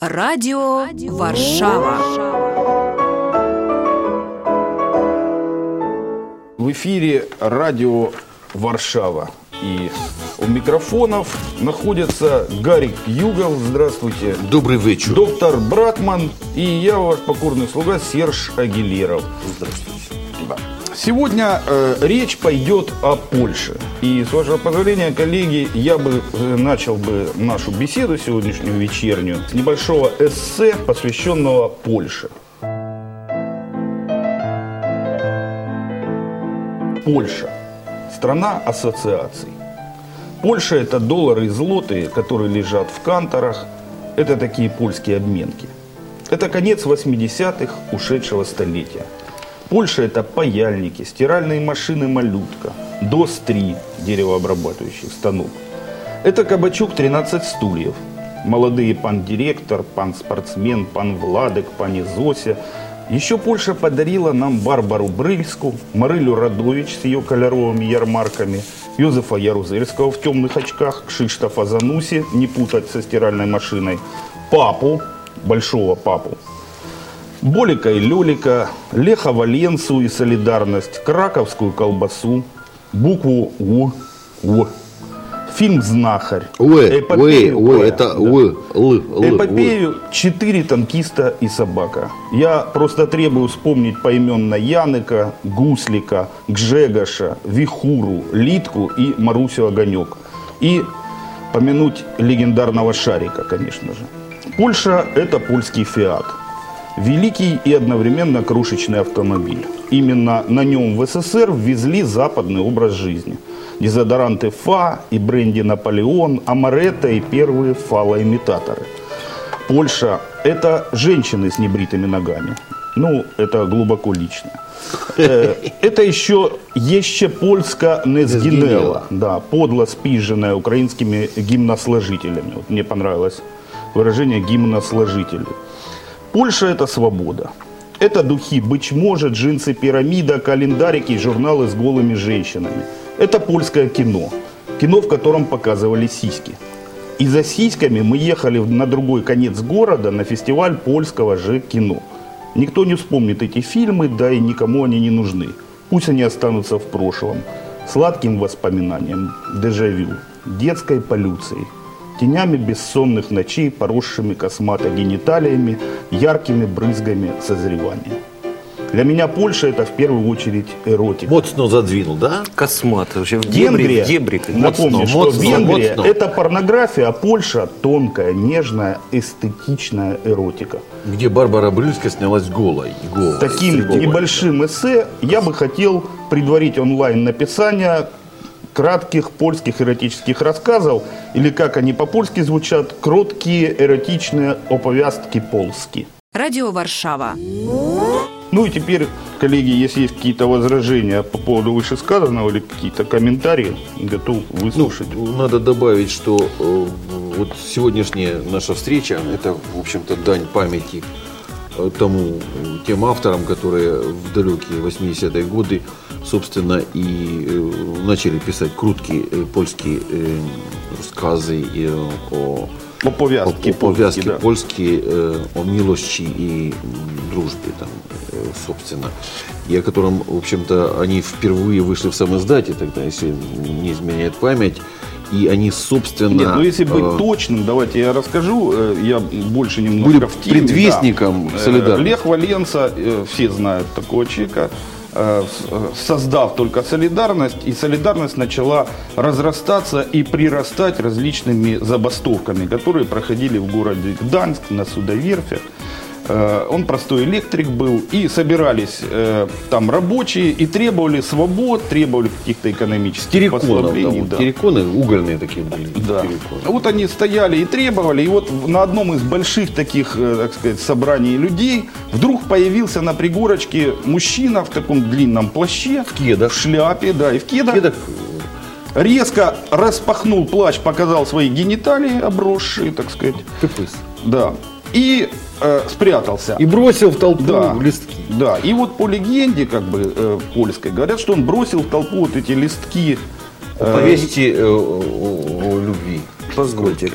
Радио Варшава. В эфире радио Варшава. И у микрофонов находятся Гарик Югов, здравствуйте, Добрый вечер. доктор Братман и я, ваш покорный слуга Серж Агилеров. Здравствуйте. Сегодня э, речь пойдет о Польше. И с вашего позволения, коллеги, я бы э, начал бы нашу беседу сегодняшнюю вечернюю с небольшого эссе, посвященного Польше. Польша. Страна ассоциаций. Польша – это доллары и злотые, которые лежат в канторах. Это такие польские обменки. Это конец 80-х ушедшего столетия. Польша – это паяльники, стиральные машины «Малютка», ДОС-3, деревообрабатывающий станок. Это кабачок 13 стульев. Молодые пан директор, пан спортсмен, пан Владик, пани Зося. Еще Польша подарила нам Барбару Брыльску, Марылю Радович с ее кольоровыми ярмарками, Йозефа Ярузельского в темных очках, Кшиштофа Зануси, не путать со стиральной машиной, папу, большого папу, Болика и Лелика, Леха Валенцу и Солидарность, Краковскую колбасу, букву У, У. Фильм «Знахарь». Уэ, уэ, уэ, это уэ, л, л, Эпопею «Четыре танкиста и собака». Я просто требую вспомнить поименно Яныка, Гуслика, Гжегаша, Вихуру, Литку и Марусю Огонек. И помянуть легендарного Шарика, конечно же. Польша – это польский «Фиат». Великий и одновременно крошечный автомобиль. Именно на нем в СССР ввезли западный образ жизни. Дезодоранты ФА и бренди «Наполеон», Амаретто и первые фалоимитаторы. Польша – это женщины с небритыми ногами. Ну, это глубоко лично. Э, Это еще еще польска не сгинела. Да, подло спиженная украинскими гимносложителями. Вот мне понравилось выражение гимносложители. Польша – это свобода. Это духи «Быть может», джинсы «Пирамида», календарики и журналы с голыми женщинами. Это польское кино. Кино, в котором показывали сиськи. И за сиськами мы ехали на другой конец города на фестиваль польского же кино. Никто не вспомнит эти фильмы, да и никому они не нужны. Пусть они останутся в прошлом. Сладким воспоминанием, дежавю, детской полюцией, тенями бессонных ночей, поросшими космато-гениталиями, яркими брызгами созревания. Для меня Польша – это в первую очередь эротика. Моцно задвинул, да? Космат. Вообще в дебри, Венгрия, в дебри. напомню, Моцно, что моцно, Венгрия моцно. это порнография, а Польша тонкая, нежная, эстетичная эротика. Где Барбара Брыльска снялась голой. голой Таким небольшим эссе я бы хотел предварить онлайн написание кратких польских эротических рассказов, или как они по-польски звучат, кроткие эротичные оповестки полски. Радио Варшава. Ну и теперь, коллеги, если есть какие-то возражения по поводу вышесказанного или какие-то комментарии, готов Ну, выслушать. надо добавить, что э, вот сегодняшняя наша встреча, это, в общем-то, дань памяти тому, э, тем авторам, которые в далекие 80-е годы, собственно, и э, начали писать круткие э, польские рассказы о Оповестки О- Пов'язки польські, да. польські е, о милости и дружбе, там, э, собственно, и о котором, в общем-то, они впервые вышли в самоиздате тогда, если не изменяет память, и они, собственно... Нет, ну если быть э, точным, давайте я расскажу. э, Я больше немножко Были в теме. предвестником да. Э, солидарности. Лех Валенца, э, все знают такого человека, создав только солидарность, и солидарность начала разрастаться и прирастать различными забастовками, которые проходили в городе Гданьск, на судоверфях. Э, Он простой электрик был, и собирались э, там рабочие и требовали свобод, требовали каких-то экономических терриконов, послаблений. вот да. терриконы угольные такие были. Да. терриконы. Вот они стояли и требовали, и вот в- на одном из больших таких, э, так сказать, собраний людей вдруг появился на пригорочке мужчина в таком длинном плаще, в кедах. в шляпе, да, и в кедах, Кедах, резко распахнул плащ, показал свои гениталии, обросшие, так сказать, тыпыс. да, и э, спрятался. И бросил в толпу Да. листки. Да, и вот по легенде, как бы, э, польской, говорят, что он бросил в толпу вот эти листки. э, Повесьте э, о, о- о любви. Позвольте.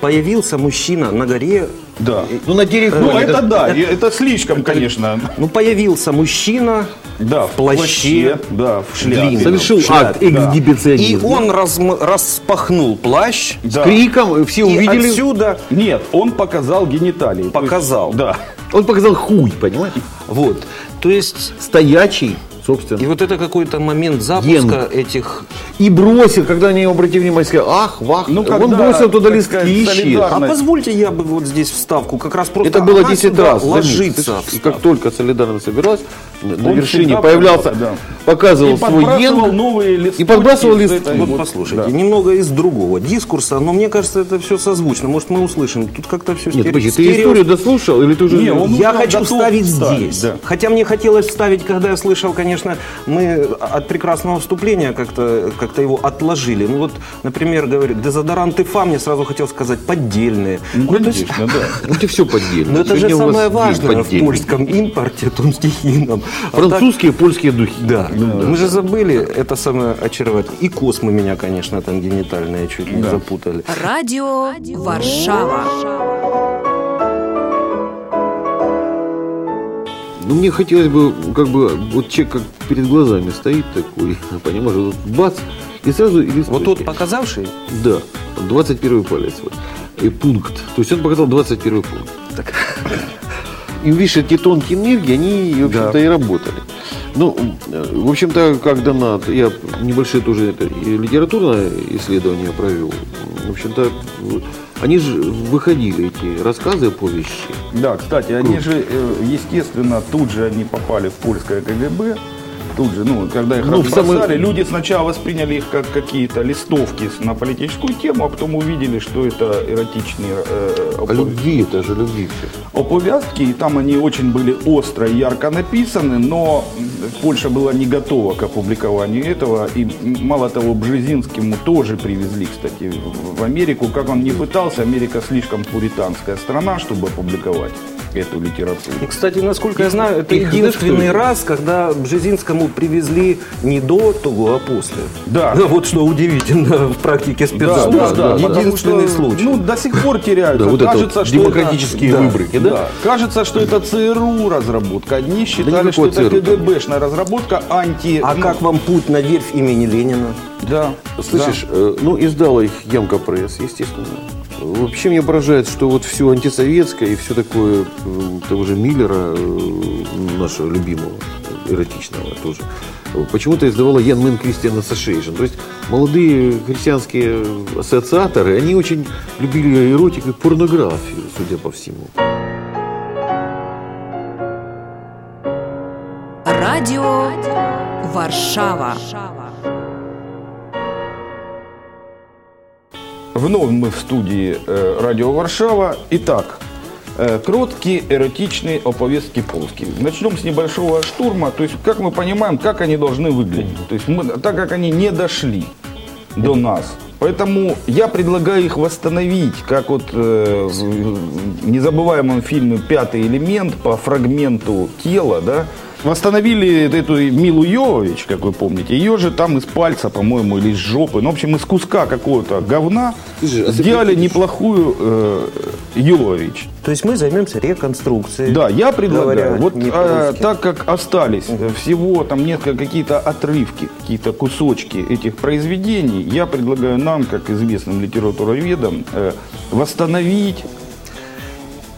Появился мужчина на горе. Да. Ну, на телефоне. Ну, это да, и это слишком, конечно. Ну, появился мужчина Да, в плаще. да, в шляпе. длинном. Совершил в шляпе. акт И эксгибиционизма. он разм- распахнул плащ. С криком, все И увидели. отсюда Нет, он показал гениталии. Есть- Показал. Да. Он показал хуй, понимаете? вот. То есть Стоячий, собственно. и вот это какой-то момент запуска Ген. этих. И бросил, когда они обратили внимание, сказали, ах, вах, Ну, он когда, бросил туда листки сказать, и исчез. солидарно- А позвольте я бы вот здесь вставку как раз просто. Это было она 10 сюда раз. Ложится. И как только солидарность собиралась, на на Он вершине появлялся, появлялся, показывал И свой ген. новые листочки и подбрасывал листки. этой Вот вот, послушайте, да. немного из другого дискурса, но мне кажется, это все созвучно. Может, мы услышим. Тут как-то все Нет, подожди, ты историю дослушал или ты уже... Не, он Я хочу вставить, здесь. да. Хотя мне хотелось вставить, когда я слышал, конечно, мы от прекрасного вступления как-то как его отложили. Ну вот, например, говорит, дезодоранты ФА, мне сразу хотел сказать, поддельные. Ну, Ну, то есть- конечно, да. Ну, это все поддельно. но это же Сегодня самое важное в польском импорте, том стихийном. А так- Французские, польские духи. Да. мы же забыли, это самое очаровательное. И космы меня, конечно, там генитальные чуть не запутали. Радио Варшава. Ну, мне хотелось бы, как бы, вот человек как перед глазами стоит такой, понимаешь, вот бац, и сразу и. Вот тот показавший, Да, 21 палец. Вот. И пункт. То есть он показал 21 пункт. Так. И видишь, эти тонкие энергии, они, в общем-то, и работали. Ну, в общем-то, как донат, я небольшое тоже это, и литературное исследование провел. В общем-то, они же выходили, эти рассказы, повещи. Да, кстати, они же, э, естественно, тут же они попали в польское КГБ. Тут же, ну, когда их Ну, разбросали, самый- люди сначала восприняли их как какие-то листовки на политическую тему, а потом увидели, что это эротичные э, А опов- любви, это же любви все. оповязки, и там они очень были остро и ярко написаны, но Польша была не готова к опубликованию этого, и мало того, Бжезинскому тоже привезли, кстати, в- в Америку. Как он не пытался, Америка слишком пуританская страна, чтобы опубликовать эту литературу. И, Кстати, насколько я знаю, это их, единственный что раз, когда Бжезинскому привезли не до того, а после. Да. Ну, Вот что удивительно в практике спецзаказа. потому Единственный что, случай. Ну, до сих пор теряются. Да, вот это Кажется, вот что демократические это, выборы, да? Да. Кажется, что это ЦРУ разработка. Одни считали, что никакой это. КГБшная разработка анти... А ну, как вам путь на верфь имени Ленина? Да. Слышишь, э, ну издала их YMCA Press, естественно. Вообще меня поражает, что вот все антисоветское и все такое того же Миллера, э, нашего любимого, эротичного тоже, почему-то издавала Young Men Christian Association. То есть молодые христианские ассоциаторы, они очень любили эротику и порнографию, судя по всему. Радио Варшава. Вновь мы в студии э, Радио Варшава. Итак, э, кроткие эротичные оповестки полские. Начнем с небольшого штурма. То есть, как мы понимаем, как они должны выглядеть. То есть, мы, так как они не дошли до нас. Поэтому я предлагаю их восстановить, как вот э, в незабываемом фильме «Пятый элемент» по фрагменту тела, да, Восстановили эту Милу Йовович, как вы помните. Ее же там из пальца, по-моему, или из жопы. Ну, в общем, из куска какого-то говна Слушай, а сделали неплохую э, Йовович. То есть мы займемся реконструкцией. Да, я предлагаю, Говоря вот по-русски. так как остались э, всего там несколько какие-то отрывки, какие-то кусочки этих произведений, я предлагаю нам, как известным литературоведам, э, восстановить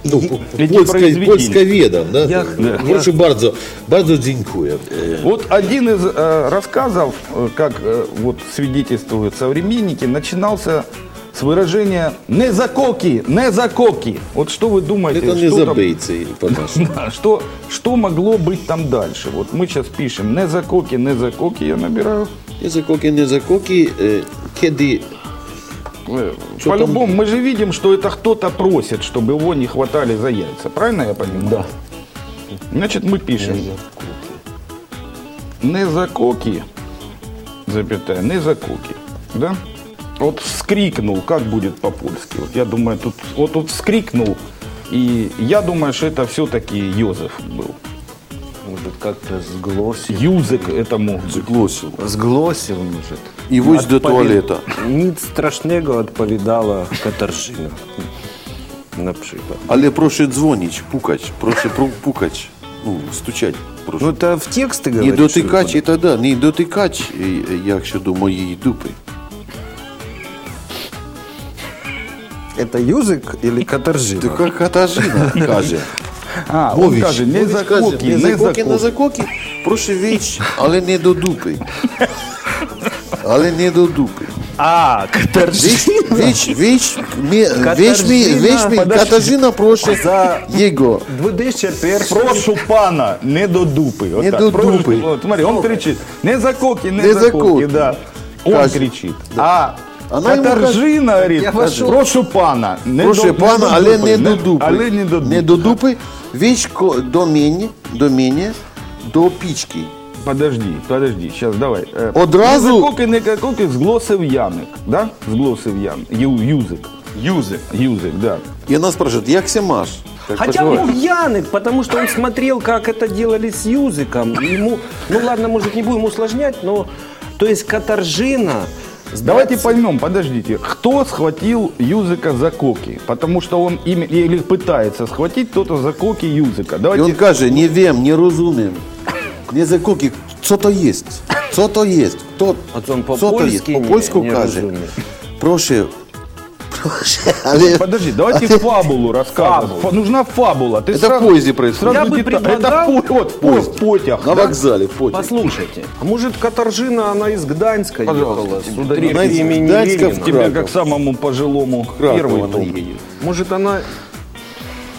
Ну, польсковедом, да? Я- Да. я- Прошу bardzo, bardzo dziękuję. Вот один из э, рассказов, э, как э, вот свидетельствуют современники, начинался с выражения «не закоки, не закоки». Вот что вы думаете? Это не забейцы по-нашему. Да, что, что могло быть там дальше? Вот мы сейчас пишем «не закоки, не закоки», я набираю. Nie zakoki, e, kiedy Э, По-любому, мы же видим, что это кто-то просит, чтобы его не хватали за яйца. Правильно я понимаю? Да. Значит, мы пишем «не закоки», запятая, «не закоки». Да? Вот вскрикнул, как будет по-польски? Вот я думаю, тут вот тут вскрикнул, и я думаю, что это все-таки Йозеф был. Может, как-то сглосил. Юзик этому. Заглосил. Зглосил, может. І ось до Отпові- туалета. Ніц страшного відповідала Катаржина. Наприклад. Але прошу дзвонить, пукать, прошу пру- пукать, ну, стучать. Прошу. Ну, это в текст ты не говоришь? дотикач, что ли? і да, не дотикач, е, як щодо моєї дупи. Это юзик или Катаржина? Така катажина каже. А, он Вович, каже, не Вович за каже, коки, не не за за коки, не за коки, прошу віч, але не до дупи. Але не до дупи. А, Катаржина. Віч, віч, віч, мі- віч, мі, віч, мі, подожди. Катажина прошу За його. 2001 Прошу пана, не до дупи. Вот Не так. до Прошу- дупи. Вот, смотри, он кричит, не за коки, не, Не за, за коки, коки. да. Он Каже. кричит. А Она ему Катаржина говорит, Я вошел. прошу пана, не Прошу до, пана, не до але дупи, не до дупи. Але не до дупи. Не до дупи, віч ко- до мені, до мене, до пічки. Подожди, подожди, сейчас давай. Е, Одразу- Не за коки, не за коки, зглосив Яник, да? Зглосив Яник. Ю, юзик. Юзик. Юзик, да. І вона спрашивает, як ся маш? Как Хотя поживаешь? мог Янык, потому что он смотрел, как это делали с Юзиком. И Ему, ну ладно, может, не будем усложнять, но то есть Катаржина... с Давайте 20 поймем, подождите, кто схватил Юзика за коки? Потому что он ими, или пытается схватить кто-то за коки Юзика. І Давайте він каже, не вем, не розумiem. Не за коки, що то є? Що то є? Хто? От он що то є? по-польськи не- По-польську не каже. розуміє. Прошу, прошу, але... Подожди, давайте фабулу рассказывать. Фа- Нужна фабула. Ты Это сразу- в поезде происходит. сразу Я бы дета- предлагал- Это по- вот, в поезд, потяг. На да? вокзале, в потяг. Послушайте, а может Катаржина, она из Гданьска Пожалуйста, ехала? тебе Сюда третий реки имени Гданьска в Ленина? Тебе Краков. как самому пожилому Краков первый она топ. едет. Может, она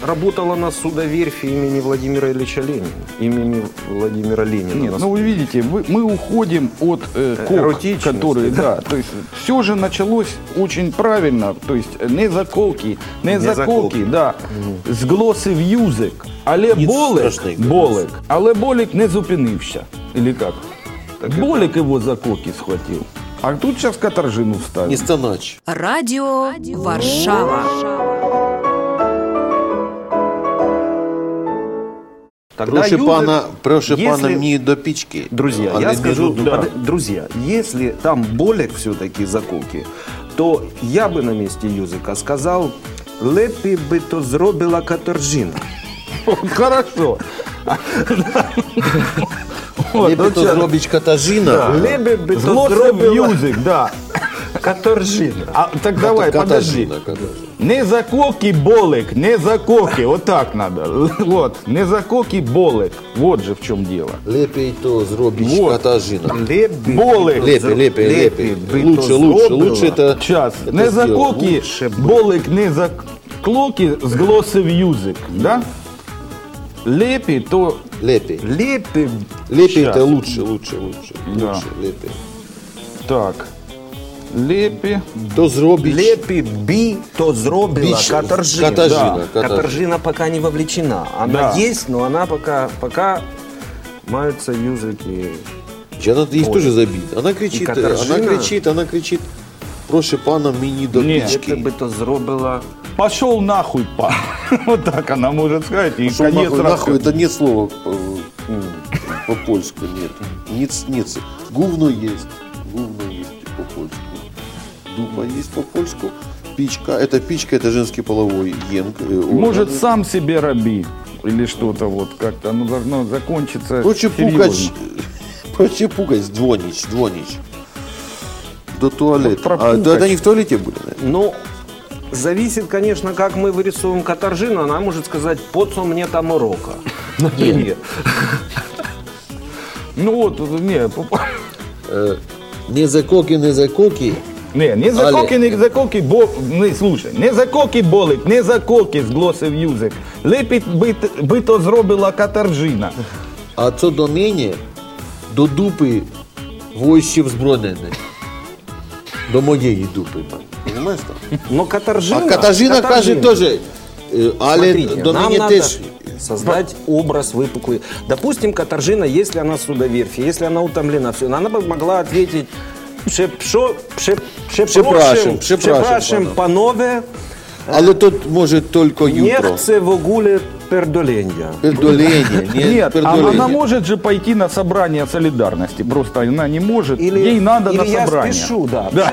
работала на судоверфи имени Владимира Ильича Ленина? Имени Владимира Ленина. Нет, ну вы видите, вы- мы уходим от э, кок, Эротичности, которые, да, то есть все же началось очень правильно, то есть э, не заколки, не, Не заколки, заколки. да, зглосив юзик, але Ніц болик, страшний, болик, але болик не зупинився, или как? болик его за коки схватил. А тут сейчас каторжину Не вставил. станач. Радіо Варшава. Тогда Прошу Юзик- пана, прошу если- пана не до пічки. Друзья, але я не скажу, до дупи. под- друзья, если там болек все-таки заколки, то я бы на месте Юзика сказал, лепі би то зробила Катаржина. Хорошо. Вот, Лепі вот то щас. зробить Катажина. Лепі би то Зглосив зробила юзик, да. Катаржина. А, так давай, подожди. Катажина, Катажина. Не за коки болик, не за коки. Вот так надо. Вот, не за коки болик. Вот же в чем дело. Лепей то зробить Вот. Катажина. Лепі Болик. Лепи, лепи, лепи. би то Лучше, лучше, зробила. лучше это... Час. это Не за сделал. коки, Лучше бы. болик, не за клоки, зглосив юзик. Да? Лепі, то Лепи. Лепі Лепи Щас. это лучше, лучше, лучше. Да. Лучше, лепи. так. Лепі. То зробить... Лепі би то зробила Біч- Катаржина. Катажина, Да. Катажина. Катаржина пока не вовлечена. Она Да. есть, но она пока, пока маются юзики. Она есть Ой. тоже забит. Она кричит, И Катаржина. она кричит, она кричит. Прошу пана мені до Ні. пічки. Лепі би то зробила Пошел нахуй, па. Вот так она может сказать. И Шо конец нахуй, нахуй, рассказа. это нет слова по- по-польску, нет. Ниц, ниц. Гувно есть, гувно есть по-польску. Дума есть по-польску. Пичка, это пичка, это женский половой енг. э, орган. Может, сам себе раби. Или что-то вот как-то. Оно должно закончиться Проче серьезно. пукач, проче пукач, звонич, звонич. До туалета. Вот а, пукач. то это они в туалете были, наверное? Ну, зависит, конечно, как мы вырисовываем Катаржину. Она может сказать, поцо мне там урока. Например. Ну вот, не, Э, Не за коки, не за не, не за Але- коки, не за коки, бо, не, слушай, не за коки болить, не за коки зглосив юзик. Лепить би, т- би то зробила каторжина. А do mnie, do dupy wojściów zbrojnych. Do mojej dupy. Понимаешь там? Но Катаржина... А Катажина каже теж, е, але Смотрите, до нам мене надо теж. создать образ выпуклый. Допустим, Катаржина, если она судоверфи, если она утомлена, все, она бы могла ответить «Пше- пшо- пше- Прzepraszam, Прzepraszam, przepraszam przepraszam, pana. панове, Але тут може тільки Не jutro. chce в ogóle пердолення. Пердолення. не Нет, а пердолення. она может же пойти на собрание солидарности. Просто она не может. Или, Ей надо или на я собрание. спешу, да. Да.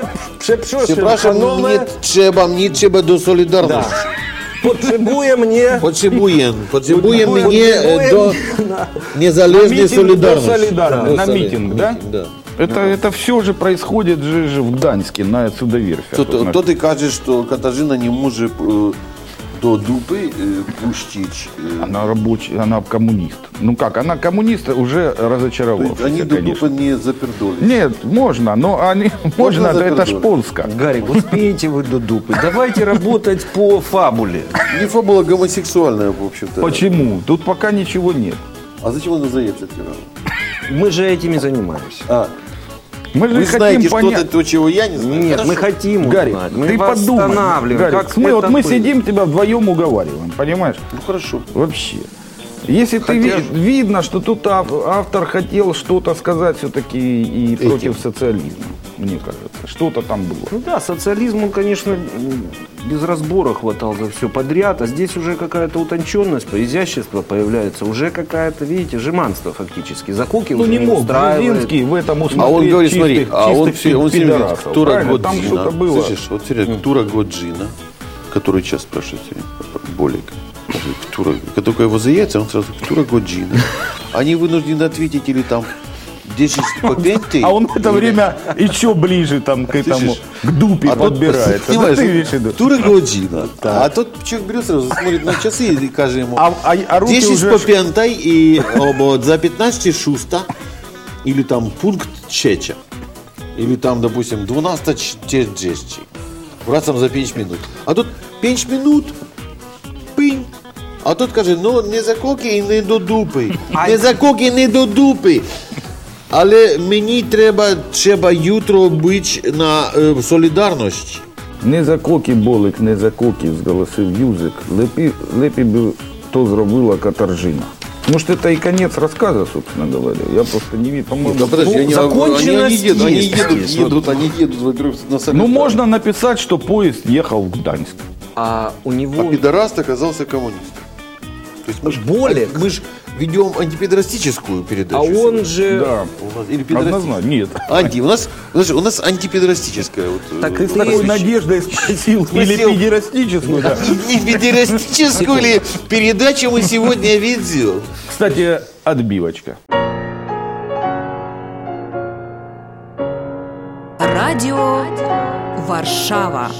Przepraszam, nie trzeba, nie trzeba do Solidarności. Potrzebuję mnie Potrzebuję, potrzebuję Potrzebuję mnie e, do niezależnej Митинг Solidarności. до солидарности. Да, на митинг, да? Да. Это, это все же происходит же, же в Гданьске на судоверфи. То, то, то ти кажеш, що Катажина не може е, до дупи е, пустити. е, Она рабочая, она коммунист. Ну как, она коммунист уже разочаровался, Вони до конечно. дупи не запердолись. Нет, можно, но они, можно, это, это ж. Польска. Гарик, успеете вы до дупы. Давайте работать по фабуле. Не фабула гомосексуальная, в общем-то. Почему? Тут пока ничего нет. А зачем он называется тираном? Мы же этим и занимаемся. А, Мы же вы хотим знаете что-то, понять. то, чего я не знаю? Нет, мы Хорошо. хотим Гарик, узнать. Мы ты подумай. Гарик, как мы, вот мы было. сидим, тебя вдвоем уговариваем, понимаешь? Ну хорошо. Вообще. Если ты Хотя ви- ж- видно, что тут ав- автор хотел что-то сказать все-таки и против социализма, мне кажется, что-то там было. Ну да, социализм, он, конечно, без разбора хватал за все подряд, а здесь уже какая-то утонченность, изящество появляется, уже какая-то, видите, жеманство фактически. Закуки Ну уже не мог. Грузинский в этом А он говорит, чистых, смотри, а он, все, он все пидорасов, говорит, Тура Годжина. что-то было. Слышишь, вот серьезно, Тура Годжина, который сейчас спрашивает Болик, Тура, как только его за яйца, он сразу Тура Годжина. Они вынуждены ответить или там 10 по 5 А он в это время еще ближе там к этому, к дупе А тот, подбирается. Да понимаешь, ты имеешь в виду? Тура Годжина. А тот человек берет сразу, смотрит на часы и каже ему, А, а, а руки 10 уже... по 5 и обо, за 15 шуста, или там пункт чеча, или там, допустим, 12 чечи. Врацам за 5 минут. А тут 5 минут, пинь. А тут каже, ну не за коки і не до дупи. Не за коки, не до дупи. Але мені треба, треба jutro бути на е, солідарності. Не за коки болик, не за коки, зголосив Юзик. Лепі, лепі би то зробила каторжина. Может, это и конец рассказа, собственно говоря. Я просто не вижу, по-моему. Да подожди, Ну, они, они, они законченность едут, они есть едут, здесь. едут, они едут, во-первых, на Ну, солидарность. можно написать, что поезд ехал в Гданьск. А у А него... пидораст оказался коммунистом. То есть мы ж, Болик. мы ж ведем антипидорастическую А передачу. он же... Да, У нас, или пидорастическую. однозначно. Нет. Анти. У нас, подожди, у нас антипидорастическая. Вот, Так э, и С такой надеждой спросил. Или педерастическую, да. Не пидорастическую ли передачу мы сегодня ведем? Кстати, отбивочка. Радіо Варшава.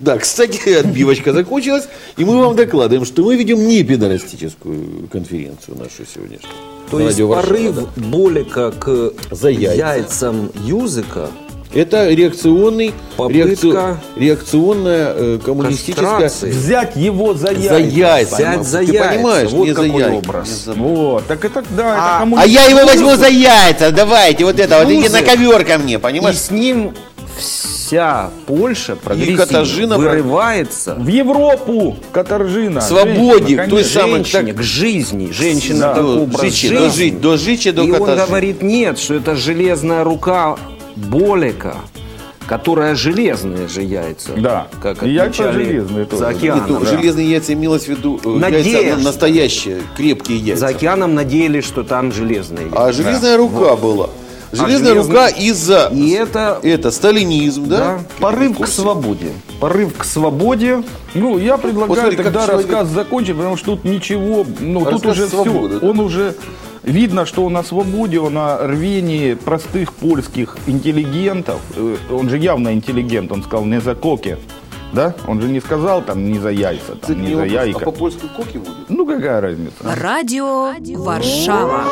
Да, кстати, отбивочка закончилась, и мы вам докладываем, что мы ведем не пидорастическую конференцию нашу сегодняшнюю. То На есть радио Варшава, порыв да. Болика к За яйца. яйцам Юзика Это реакционный, Попытка реакци- реакционная э, коммунистическая... кастрации. Взять его за яйца. За яйца. Взять за Ты яйца. понимаешь, Вот не за яйца. образ. Не за- Вот, так это, да, это А коммунизм. я его возьму за яйца, давайте, вот это, вот иди Юзик. на ковер ко мне, И понимаешь? с ним вся Польша прогрессивно вырывается В Европу, Каторжина. Свободе, Женщина, той самой, женщине, так- к жизни. Женщина Да, до образ жичи, жизни. до жить, до жичи, до И он катажи. говорит, нет, что это железная рука Болика, которая железные же яйца. Да. Как яйца железные тоже. За Нет, океаном. ну, да. железные яйца имелось в виду э, Надежда. яйца на- настоящие, крепкие яйца. За океаном надеялись, что там железные яйца. А железная рука была. Железная железная- рука из-за И это, это сталинизм, да? да, порыв к свободе. Порыв к свободе. Ну, я предлагаю Вот смотри, как тогда человек- рассказ закончить, потому что тут ничего, ну, тут Рассказ уже свободы, все. да? Он уже, видно, что он о свободе, он о рвении простых польских интеллигентов. Э, Он же явно интеллигент, он сказал не за коки. Да? Он же не сказал там не за яйца, там, не мне за вопрос, яйка. А по-польски коки будет? Ну, какая разница? Радіо Варшава.